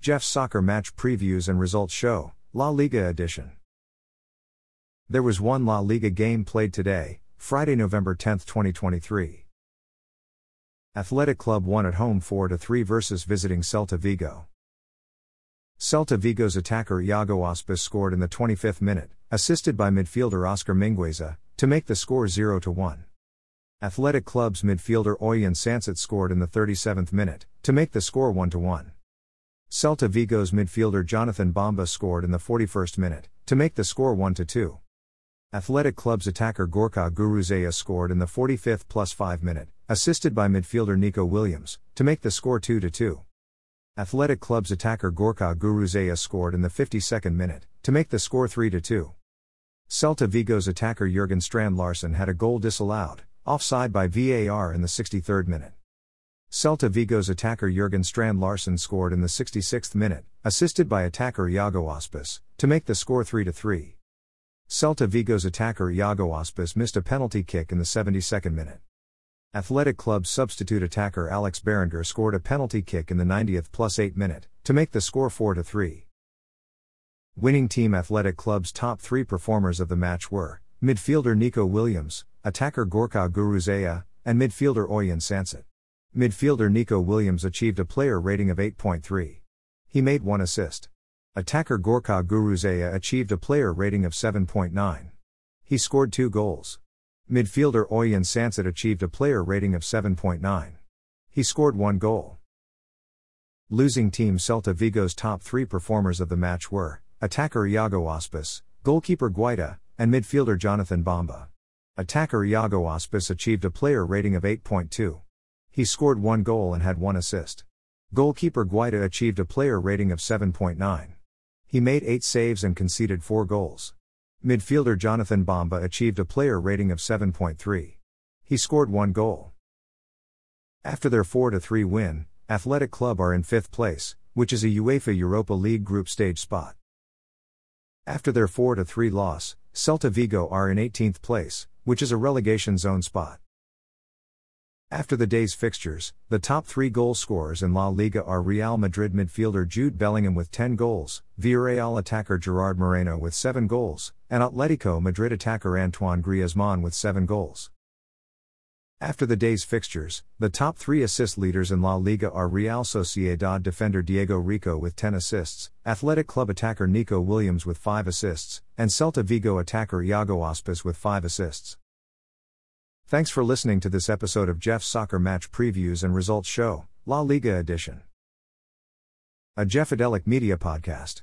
Jeff's soccer match previews and results show, La Liga edition. There was one La Liga game played today, Friday, November 10, 2023. Athletic Club won at home 4 3 versus visiting Celta Vigo. Celta Vigo's attacker Iago Aspas scored in the 25th minute, assisted by midfielder Oscar Mingueza, to make the score 0 1. Athletic Club's midfielder Oihan Sancet scored in the 37th minute, to make the score 1 1. Celta Vigo's midfielder Jonathan Bamba scored in the 41st minute, to make the score 1 2. Athletic Club's attacker Gorka Guruzeta scored in the 45th plus 5 minute, assisted by midfielder Nico Williams, to make the score 2 2. Athletic Club's attacker Gorka Guruzeta scored in the 52nd minute, to make the score 3 2. Celta Vigo's attacker Jurgen Strand Larsen had a goal disallowed, offside by VAR in the 63rd minute. Celta Vigo's attacker Jurgen Strand Larsen scored in the 66th minute, assisted by attacker Iago Aspas, to make the score 3 3. Celta Vigo's attacker Iago Aspas missed a penalty kick in the 72nd minute. Athletic Club's substitute attacker Alex Berenguer scored a penalty kick in the 90th plus 8 minute, to make the score 4 3. Winning Team Athletic Club's top three performers of the match were midfielder Nico Williams, attacker Gorka Guruzeta, and midfielder Oihan Sancet. Midfielder Nico Williams achieved a player rating of 8.3. He made one assist. Attacker Gorka Guruzeta achieved a player rating of 7.9. He scored two goals. Midfielder Oihan Sancet achieved a player rating of 7.9. He scored one goal. Losing team Celta Vigo's top three performers of the match were attacker Iago Aspas, goalkeeper Guaita, and midfielder Jonathan Bamba. Attacker Iago Aspas achieved a player rating of 8.2. He scored one goal and had one assist. Goalkeeper Guaita achieved a player rating of 7.9. He made 8 saves and conceded 4 goals. Midfielder Jonathan Bamba achieved a player rating of 7.3. He scored one goal. After their 4 3 win, Athletic Club are in 5th place, which is a UEFA Europa League group stage spot. After their 4 3 loss, Celta Vigo are in 18th place, which is a relegation zone spot. After the day's fixtures, the top three goal scorers in La Liga are Real Madrid midfielder Jude Bellingham with 10 goals, Villarreal attacker Gerard Moreno with 7 goals, and Atletico Madrid attacker Antoine Griezmann with 7 goals. After the day's fixtures, the top three assist leaders in La Liga are Real Sociedad defender Diego Rico with 10 assists, Athletic Club attacker Nico Williams with 5 assists, and Celta Vigo attacker Iago Aspas with 5 assists. Thanks for listening to this episode of Jeff's Soccer Match Previews and Results Show, La Liga Edition. A Jeffadelic Media Podcast.